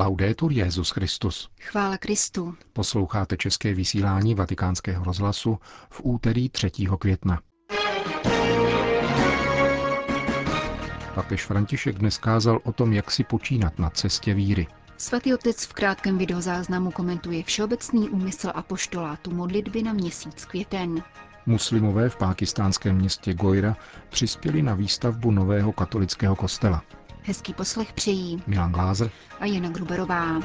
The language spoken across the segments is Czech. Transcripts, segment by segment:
Laudetur Jezus Christus. Chvála Kristu. Posloucháte české vysílání Vatikánského rozhlasu v úterý 3. května. Papež František dnes kázal o tom, jak si počínat na cestě víry. Svatý otec v krátkém videozáznamu komentuje všeobecný úmysl apoštolátu modlitby na měsíc květen. Muslimové v pákistánském městě Gojra přispěli na výstavbu nového katolického kostela. Hezký poslech přejí Milan Glázer a Jana Gruberová.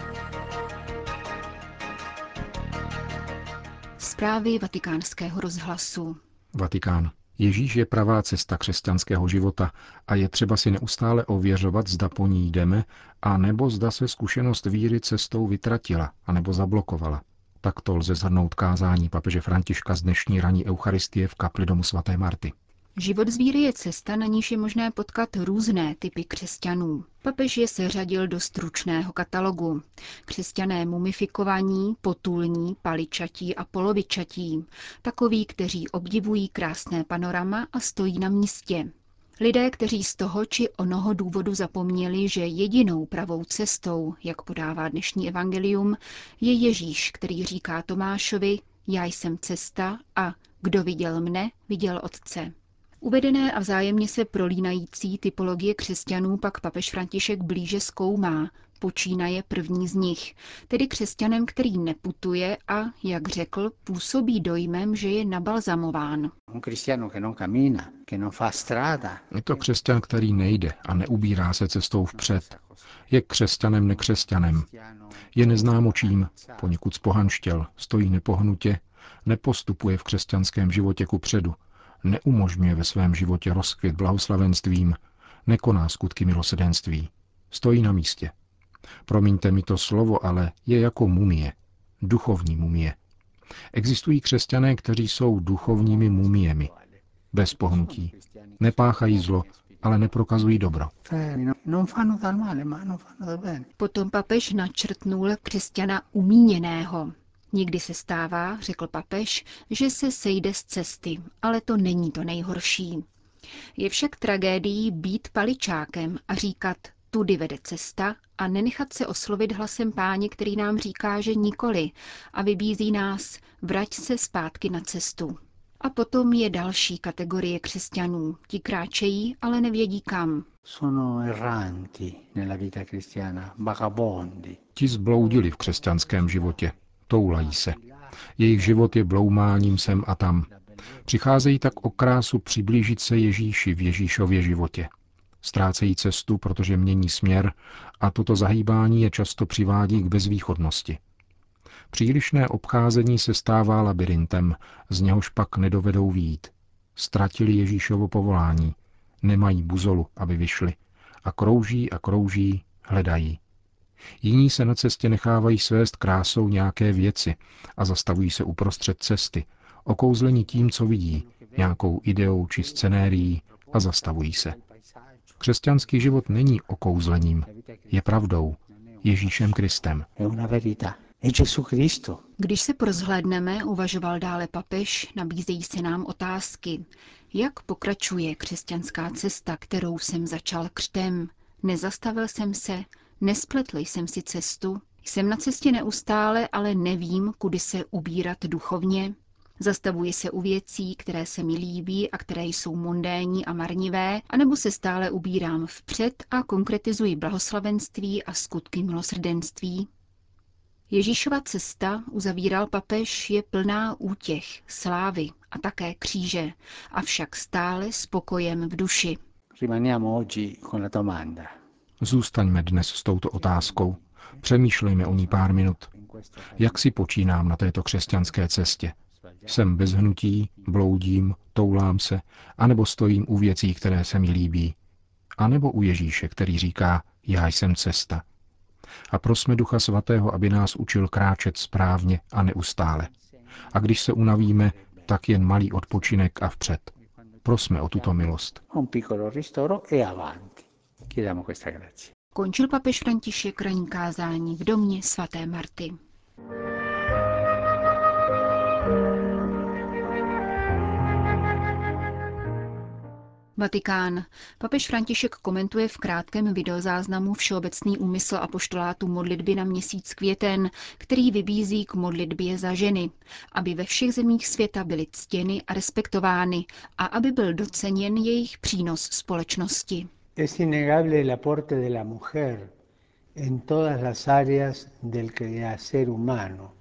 Zprávy vatikánského rozhlasu. Vatikán. Ježíš je pravá cesta křesťanského života a je třeba si neustále ověřovat, zda po ní jdeme, a nebo zda se zkušenost víry cestou vytratila, a nebo zablokovala. Takto lze zhrnout kázání papeže Františka z dnešní raní Eucharistie v kapli domu svaté Marty. Život z víry je cesta, na níž je možné potkat různé typy křesťanů. Papež je seřadil do stručného katalogu. Křesťané mumifikovaní, potulní, paličatí a polovičatí. Takoví, kteří obdivují krásné panorama a stojí na místě. Lidé, kteří z toho či onoho důvodu zapomněli, že jedinou pravou cestou, jak podává dnešní evangelium, je Ježíš, který říká Tomášovi, já jsem cesta a kdo viděl mne, viděl Otce. Uvedené a vzájemně se prolínající typologie křesťanů pak papež František blíže zkoumá, počínaje první z nich, tedy křesťanem, který neputuje a, jak řekl, působí dojmem, že je nabalzamován. Je to křesťan, který nejde a neubírá se cestou vpřed. Je křesťanem nekřesťanem. Je neznámo čím, poněkud spohanštěl, stojí nepohnutě, nepostupuje v křesťanském životě ku předu, neumožňuje ve svém životě rozkvět blahoslavenstvím, nekoná skutky milosedenství. Stojí na místě. Promiňte mi to slovo, ale je jako mumie. Duchovní mumie. Existují křesťané, kteří jsou duchovními mumiemi. Bez pohnutí. Nepáchají zlo, ale neprokazují dobro. Potom papež načrtnul křesťana umíněného. Někdy se stává, řekl papež, že se sejde z cesty, ale to není to nejhorší. Je však tragédií být paličákem a říkat, tudy vede cesta a nenechat se oslovit hlasem páně, který nám říká, že nikoli a vybízí nás, vrať se zpátky na cestu. A potom je další kategorie křesťanů. Ti kráčejí, ale nevědí kam. Ti zbloudili v křesťanském životě. Toulají se. Jejich život je bloumáním sem a tam. Přicházejí tak o krásu přiblížit se Ježíši v Ježíšově životě. Ztrácejí cestu, protože mění směr a toto zahýbání je často přivádí k bezvýchodnosti. Přílišné obcházení se stává labirintem, z něhož pak nedovedou výjít. Ztratili Ježíšovo povolání, nemají buzolu, aby vyšli, a krouží a krouží, hledají. Jiní se na cestě nechávají svést krásou nějaké věci a zastavují se uprostřed cesty, okouzleni tím, co vidí, nějakou ideou či scenérií a zastavují se. Křesťanský život není okouzlením, je pravdou, Ježíšem Kristem. Když se prozhlédneme, uvažoval dále papež, nabízejí se nám otázky. Jak pokračuje křesťanská cesta, kterou jsem začal křtem? Nezastavil jsem se, Nespletl jsem si cestu, jsem na cestě neustále, ale nevím, kudy se ubírat duchovně. Zastavuji se u věcí, které se mi líbí a které jsou mondénní a marnivé, anebo se stále ubírám vpřed a konkretizuji blahoslavenství a skutky milosrdenství. Ježíšova cesta, uzavíral papež, je plná útěch, slávy a také kříže, avšak stále spokojem v duši. Rimaniamo oggi con la domanda. Zůstaňme dnes s touto otázkou. Přemýšlejme o ní pár minut. Jak si počínám na této křesťanské cestě? Jsem bez hnutí, bloudím, toulám se, anebo stojím u věcí, které se mi líbí. A nebo u Ježíše, který říká, já jsem cesta. A prosme Ducha Svatého, aby nás učil kráčet správně a neustále. A když se unavíme, tak jen malý odpočinek a vpřed. Prosme o tuto milost. Končil papež František ranní kázání v domě svaté Marty. Vatikán. Papež František komentuje v krátkém videozáznamu všeobecný úmysl apoštolátu modlitby na měsíc květen, který vybízí k modlitbě za ženy, aby ve všech zemích světa byly ctěny a respektovány a aby byl doceněn jejich přínos společnosti. Es innegable el aporte de la mujer en todas las áreas del quehacer humano,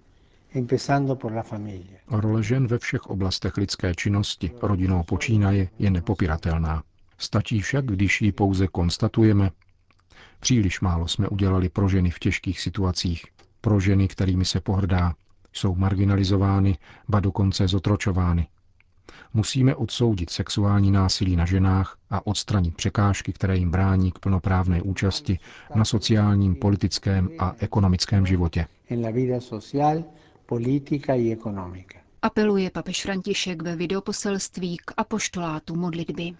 empezando por la familia. Role žen ve všech oblastech lidské činnosti, rodinou počínaje, je nepopiratelná. Stačí však, když ji pouze konstatujeme. Příliš málo jsme udělali pro ženy v těžkých situacích, pro ženy, kterými se pohrdá, jsou marginalizovány, ba dokonce zotročovány. Musíme odsoudit sexuální násilí na ženách a odstranit překážky, které jim brání k plnoprávné účasti na sociálním, politickém a ekonomickém životě. Apeluje papež František ve videoposelství k apoštolátu modlitby.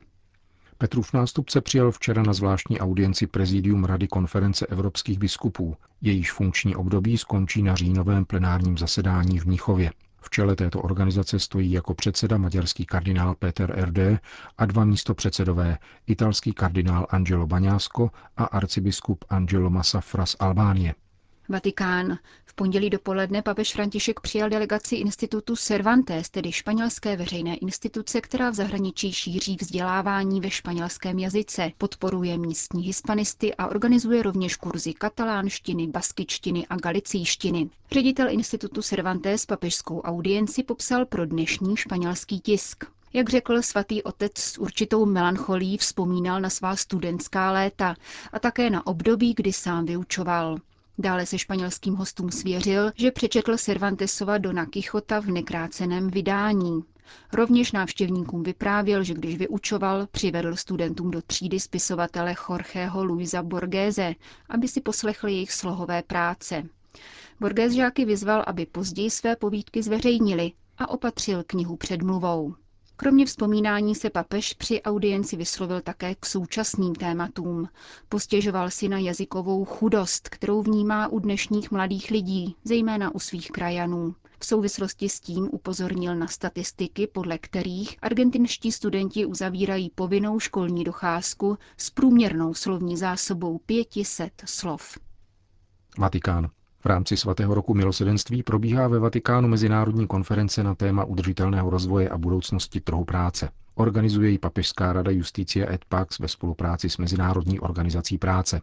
Petrův nástupce přijal včera na zvláštní audienci prezidium Rady konference evropských biskupů. Jejíž funkční období skončí na říjnovém plenárním zasedání v Mnichově. V čele této organizace stojí jako předseda maďarský kardinál Peter R.D. a dva místopředsedové, italský kardinál Angelo Baňásko a arcibiskup Angelo Massafra z Albánie. Vatikán. V pondělí dopoledne papež František přijal delegaci institutu Cervantes, tedy španělské veřejné instituce, která v zahraničí šíří vzdělávání ve španělském jazyce, podporuje místní hispanisty a organizuje rovněž kurzy katalánštiny, baskičtiny a galicíštiny. Ředitel institutu Cervantes papežskou audienci popsal pro dnešní španělský tisk. Jak řekl svatý otec s určitou melancholí vzpomínal na svá studentská léta a také na období, kdy sám vyučoval. Dále se španělským hostům svěřil, že přečetl Cervantesova Dona Quixota v nekráceném vydání. Rovněž návštěvníkům vyprávěl, že když vyučoval, přivedl studentům do třídy spisovatele Jorgeho Luisa Borgéze, aby si poslechli jejich slohové práce. Borges žáky vyzval, aby později své povídky zveřejnili a opatřil knihu předmluvou. Kromě vzpomínání se papež při audienci vyslovil také k současným tématům. Postěžoval si na jazykovou chudost, kterou vnímá u dnešních mladých lidí, zejména u svých krajanů. V souvislosti s tím upozornil na statistiky, podle kterých argentinští studenti uzavírají povinnou školní docházku s průměrnou slovní zásobou 500 slov. Vatikán. V rámci svatého roku milosedenství probíhá ve Vatikánu mezinárodní konference na téma udržitelného rozvoje a budoucnosti trhu práce. Organizuje ji Papežská rada Justicia et Pax ve spolupráci s Mezinárodní organizací práce.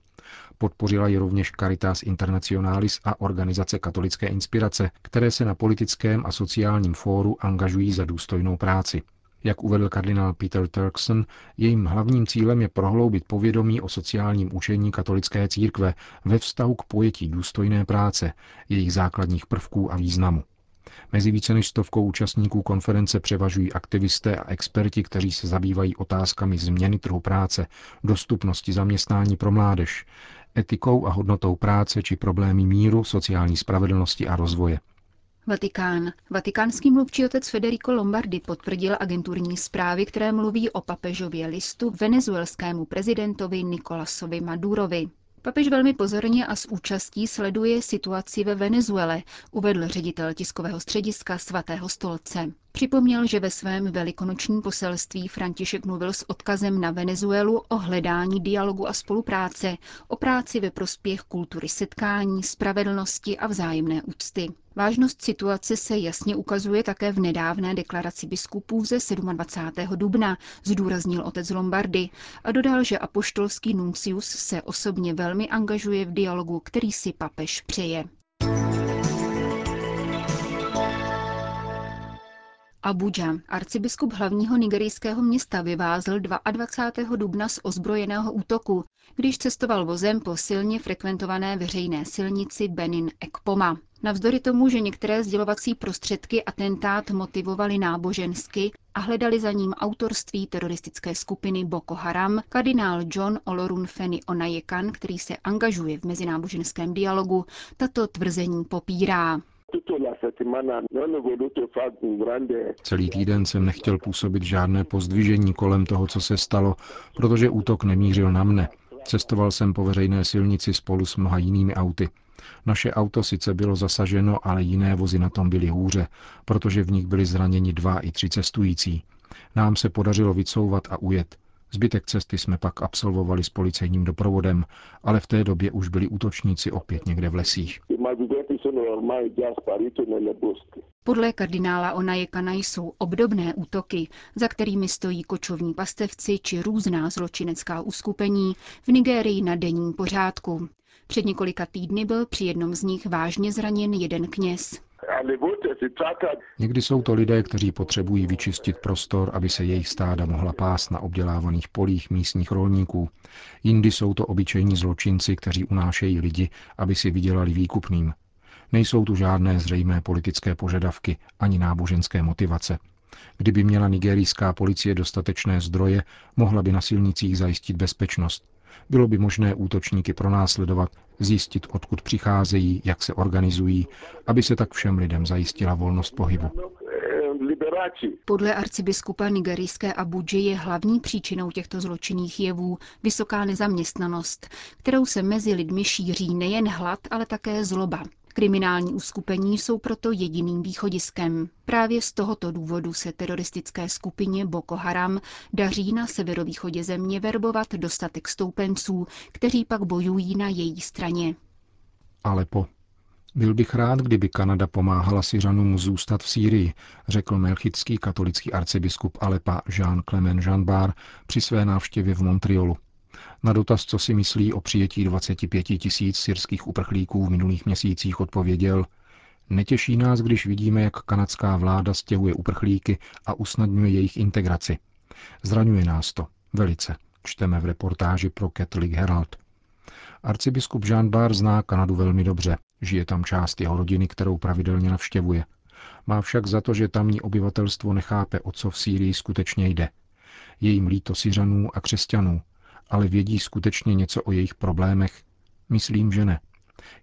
Podpořila ji rovněž Caritas Internationalis a organizace Katolické inspirace, které se na politickém a sociálním fóru angažují za důstojnou práci. Jak uvedl kardinál Peter Turkson, jejím hlavním cílem je prohloubit povědomí o sociálním učení katolické církve ve vztahu k pojetí důstojné práce, jejich základních prvků a významu. Mezi více než stovkou účastníků konference převažují aktivisté a experti, kteří se zabývají otázkami změny trhu práce, dostupnosti zaměstnání pro mládež, etikou a hodnotou práce či problémy míru, sociální spravedlnosti a rozvoje. Vatikán. Vatikánský mluvčí otec Federico Lombardi potvrdil agenturní zprávy, které mluví o papežově listu venezuelskému prezidentovi Nikolasovi Madurovi. Papež velmi pozorně a s účastí sleduje situaci ve Venezuele, uvedl ředitel tiskového střediska svatého stolce. Připomněl, že ve svém velikonočním poselství František mluvil s odkazem na Venezuelu o hledání dialogu a spolupráce, o práci ve prospěch kultury setkání, spravedlnosti a vzájemné úcty. Vážnost situace se jasně ukazuje také v nedávné deklaraci biskupů ze 27. dubna, zdůraznil otec Lombardy a dodal, že apoštolský nuncius se osobně velmi angažuje v dialogu, který si papež přeje. Abuja. Arcibiskup hlavního nigerijského města vyvázl 22. dubna z ozbrojeného útoku, když cestoval vozem po silně frekventované veřejné silnici Benin Ekpoma. Navzdory tomu, že některé sdělovací prostředky atentát motivovaly nábožensky a hledali za ním autorství teroristické skupiny Boko Haram, kardinál John Olorunfeni Onajekan, který se angažuje v mezináboženském dialogu, tato tvrzení popírá. Celý týden jsem nechtěl působit žádné pozdvižení kolem toho, co se stalo, protože útok nemířil na mne. Cestoval jsem po veřejné silnici spolu s mnoha jinými auty. Naše auto sice bylo zasaženo, ale jiné vozy na tom byly hůře, protože v nich byli zraněni dva i tři cestující. Nám se podařilo vycouvat a ujet. Zbytek cesty jsme pak absolvovali s policejním doprovodem, ale v té době už byli útočníci opět někde v lesích. Podle kardinála Onajekana jsou obdobné útoky, za kterými stojí kočovní pastevci či různá zločinecká uskupení v Nigérii na denním pořádku. Před několika týdny byl při jednom z nich vážně zraněn jeden kněz. Někdy jsou to lidé, kteří potřebují vyčistit prostor, aby se jejich stáda mohla pást na obdělávaných polích místních rolníků. Jindy jsou to obyčejní zločinci, kteří unášejí lidi, aby si vydělali výkupným. Nejsou tu žádné zřejmé politické požadavky ani náboženské motivace. Kdyby měla nigerijská policie dostatečné zdroje, mohla by na silnicích zajistit bezpečnost. Bylo by možné útočníky pronásledovat, zjistit, odkud přicházejí, jak se organizují, aby se tak všem lidem zajistila volnost pohybu. Podle arcibiskupa nigerijské Abuji je hlavní příčinou těchto zločinných jevů vysoká nezaměstnanost, kterou se mezi lidmi šíří nejen hlad, ale také zloba. Kriminální uskupení jsou proto jediným východiskem. Právě z tohoto důvodu se teroristické skupině Boko Haram daří na severovýchodě země verbovat dostatek stoupenců, kteří pak bojují na její straně. Alepo. Byl bych rád, kdyby Kanada pomáhala Syřanům zůstat v Sýrii, řekl melchický katolický arcibiskup Alepa Jean Clement Jeanbar při své návštěvě v Montrealu. Na dotaz, co si myslí o přijetí 25 tisíc syrských uprchlíků v minulých měsících, odpověděl, netěší nás, když vidíme, jak kanadská vláda stěhuje uprchlíky a usnadňuje jejich integraci. Zraňuje nás to. Velice. Čteme v reportáži pro Catholic Herald. Arcibiskup Jean Bar zná Kanadu velmi dobře. Žije tam část jeho rodiny, kterou pravidelně navštěvuje. Má však za to, že tamní obyvatelstvo nechápe, o co v Sýrii skutečně jde. Je jim líto Syřanů a křesťanů, ale vědí skutečně něco o jejich problémech? Myslím, že ne.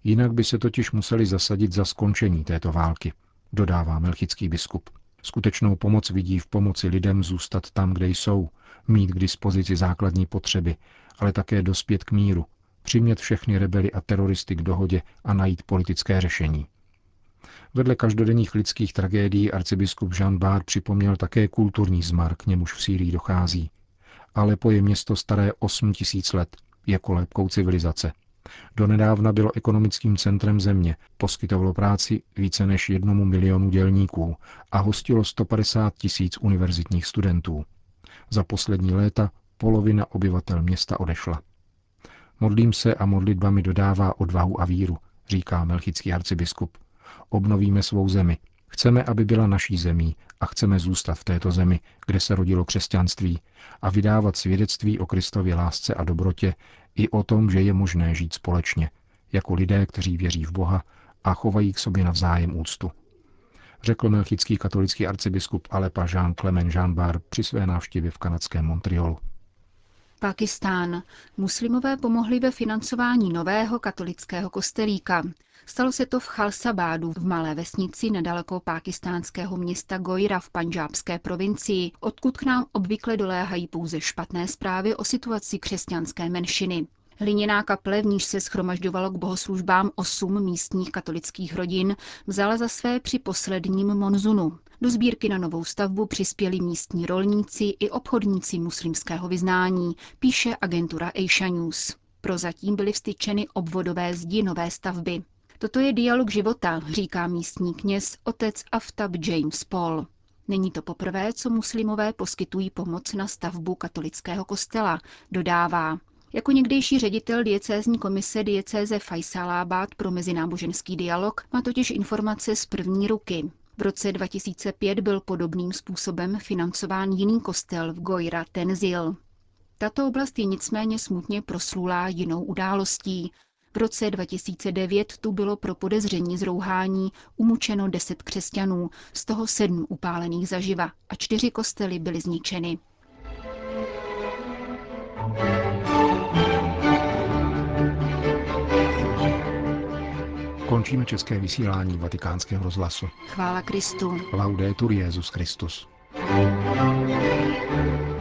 Jinak by se totiž museli zasadit za skončení této války, dodává melchický biskup. Skutečnou pomoc vidí v pomoci lidem zůstat tam, kde jsou, mít k dispozici základní potřeby, ale také dospět k míru, přimět všechny rebely a teroristy k dohodě a najít politické řešení. Vedle každodenních lidských tragédií arcibiskup Jean Bart připomněl také kulturní zmar, k němuž v Sýrii dochází. Alepo je město staré 8 tisíc let, je kolébkou civilizace. Donedávna bylo ekonomickým centrem země, poskytovalo práci více než jednomu milionu dělníků a hostilo 150 tisíc univerzitních studentů. Za poslední léta polovina obyvatel města odešla. Modlím se a modlitbami dodává odvahu a víru, říká melchický arcibiskup. Obnovíme svou zemi, Chceme, aby byla naší zemí a chceme zůstat v této zemi, kde se rodilo křesťanství a vydávat svědectví o Kristově lásce a dobrotě i o tom, že je možné žít společně, jako lidé, kteří věří v Boha a chovají k sobě navzájem úctu. Řekl melchický katolický arcibiskup Alepa Jean Clement Jean Bar při své návštěvě v kanadském Montrealu. Pakistán. Muslimové pomohli ve financování nového katolického kostelíka. Stalo se to v Chalsabádu, v malé vesnici nedaleko pákistánského města Gojra v panžábské provincii, odkud k nám obvykle doléhají pouze špatné zprávy o situaci křesťanské menšiny. Hliněná kaple, v níž se schromažďovalo k bohoslužbám osm místních katolických rodin, vzala za své při posledním monzunu. Do sbírky na novou stavbu přispěli místní rolníci i obchodníci muslimského vyznání, píše agentura Asia News. Prozatím byly vstyčeny obvodové zdi nové stavby. Toto je dialog života, říká místní kněz otec Aftab James Paul. Není to poprvé, co muslimové poskytují pomoc na stavbu katolického kostela, dodává. Jako někdejší ředitel diecézní komise diecéze Faisalabad pro mezináboženský dialog má totiž informace z první ruky. V roce 2005 byl podobným způsobem financován jiný kostel v Gojra Tenzil. Tato oblast je nicméně smutně proslulá jinou událostí. V roce 2009 tu bylo pro podezření zrouhání umučeno 10 křesťanů, z toho sedm upálených zaživa a čtyři kostely byly zničeny. Končíme české vysílání vatikánského rozhlasu. Chvála Kristu. Laudetur Jezus Christus. thank you